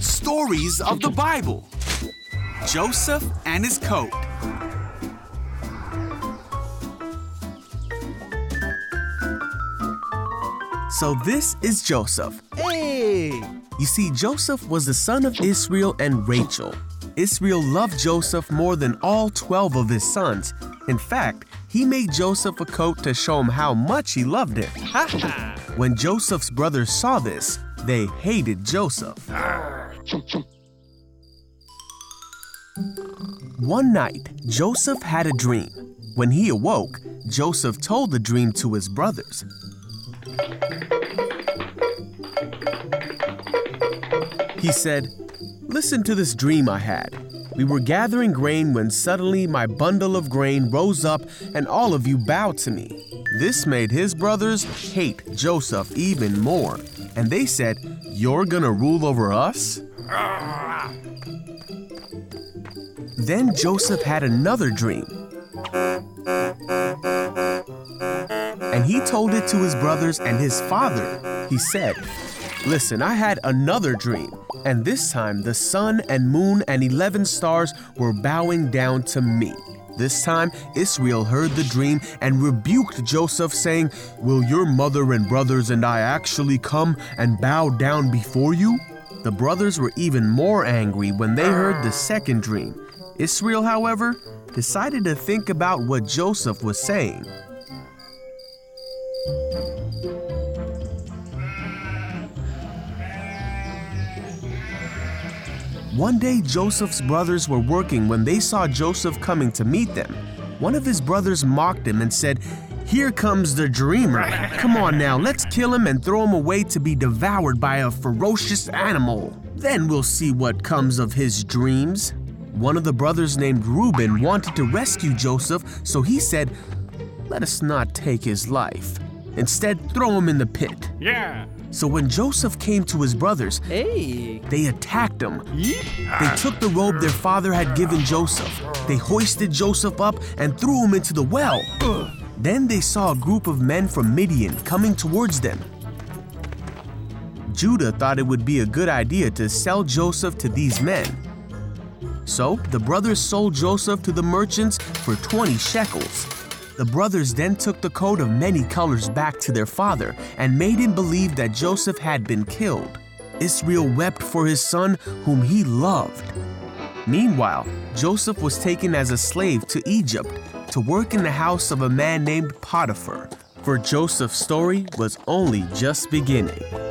Stories of the Bible Joseph and his coat. So, this is Joseph. Hey! You see, Joseph was the son of Israel and Rachel. Israel loved Joseph more than all 12 of his sons. In fact, he made Joseph a coat to show him how much he loved him. when Joseph's brothers saw this, they hated Joseph. Ah. One night, Joseph had a dream. When he awoke, Joseph told the dream to his brothers. He said, Listen to this dream I had. We were gathering grain when suddenly my bundle of grain rose up and all of you bowed to me. This made his brothers hate Joseph even more. And they said, You're gonna rule over us? Then Joseph had another dream. And he told it to his brothers and his father. He said, Listen, I had another dream, and this time the sun and moon and 11 stars were bowing down to me. This time Israel heard the dream and rebuked Joseph, saying, Will your mother and brothers and I actually come and bow down before you? The brothers were even more angry when they heard the second dream. Israel, however, decided to think about what Joseph was saying. One day, Joseph's brothers were working when they saw Joseph coming to meet them. One of his brothers mocked him and said, Here comes the dreamer. Come on now, let's kill him and throw him away to be devoured by a ferocious animal. Then we'll see what comes of his dreams. One of the brothers named Reuben wanted to rescue Joseph, so he said, Let us not take his life. Instead, throw him in the pit. Yeah! So when Joseph came to his brothers, Hey! they attacked him. They took the robe their father had given Joseph. They hoisted Joseph up and threw him into the well. Then they saw a group of men from Midian coming towards them. Judah thought it would be a good idea to sell Joseph to these men. So the brothers sold Joseph to the merchants for 20 shekels. The brothers then took the coat of many colors back to their father and made him believe that Joseph had been killed. Israel wept for his son, whom he loved. Meanwhile, Joseph was taken as a slave to Egypt to work in the house of a man named Potiphar, for Joseph's story was only just beginning.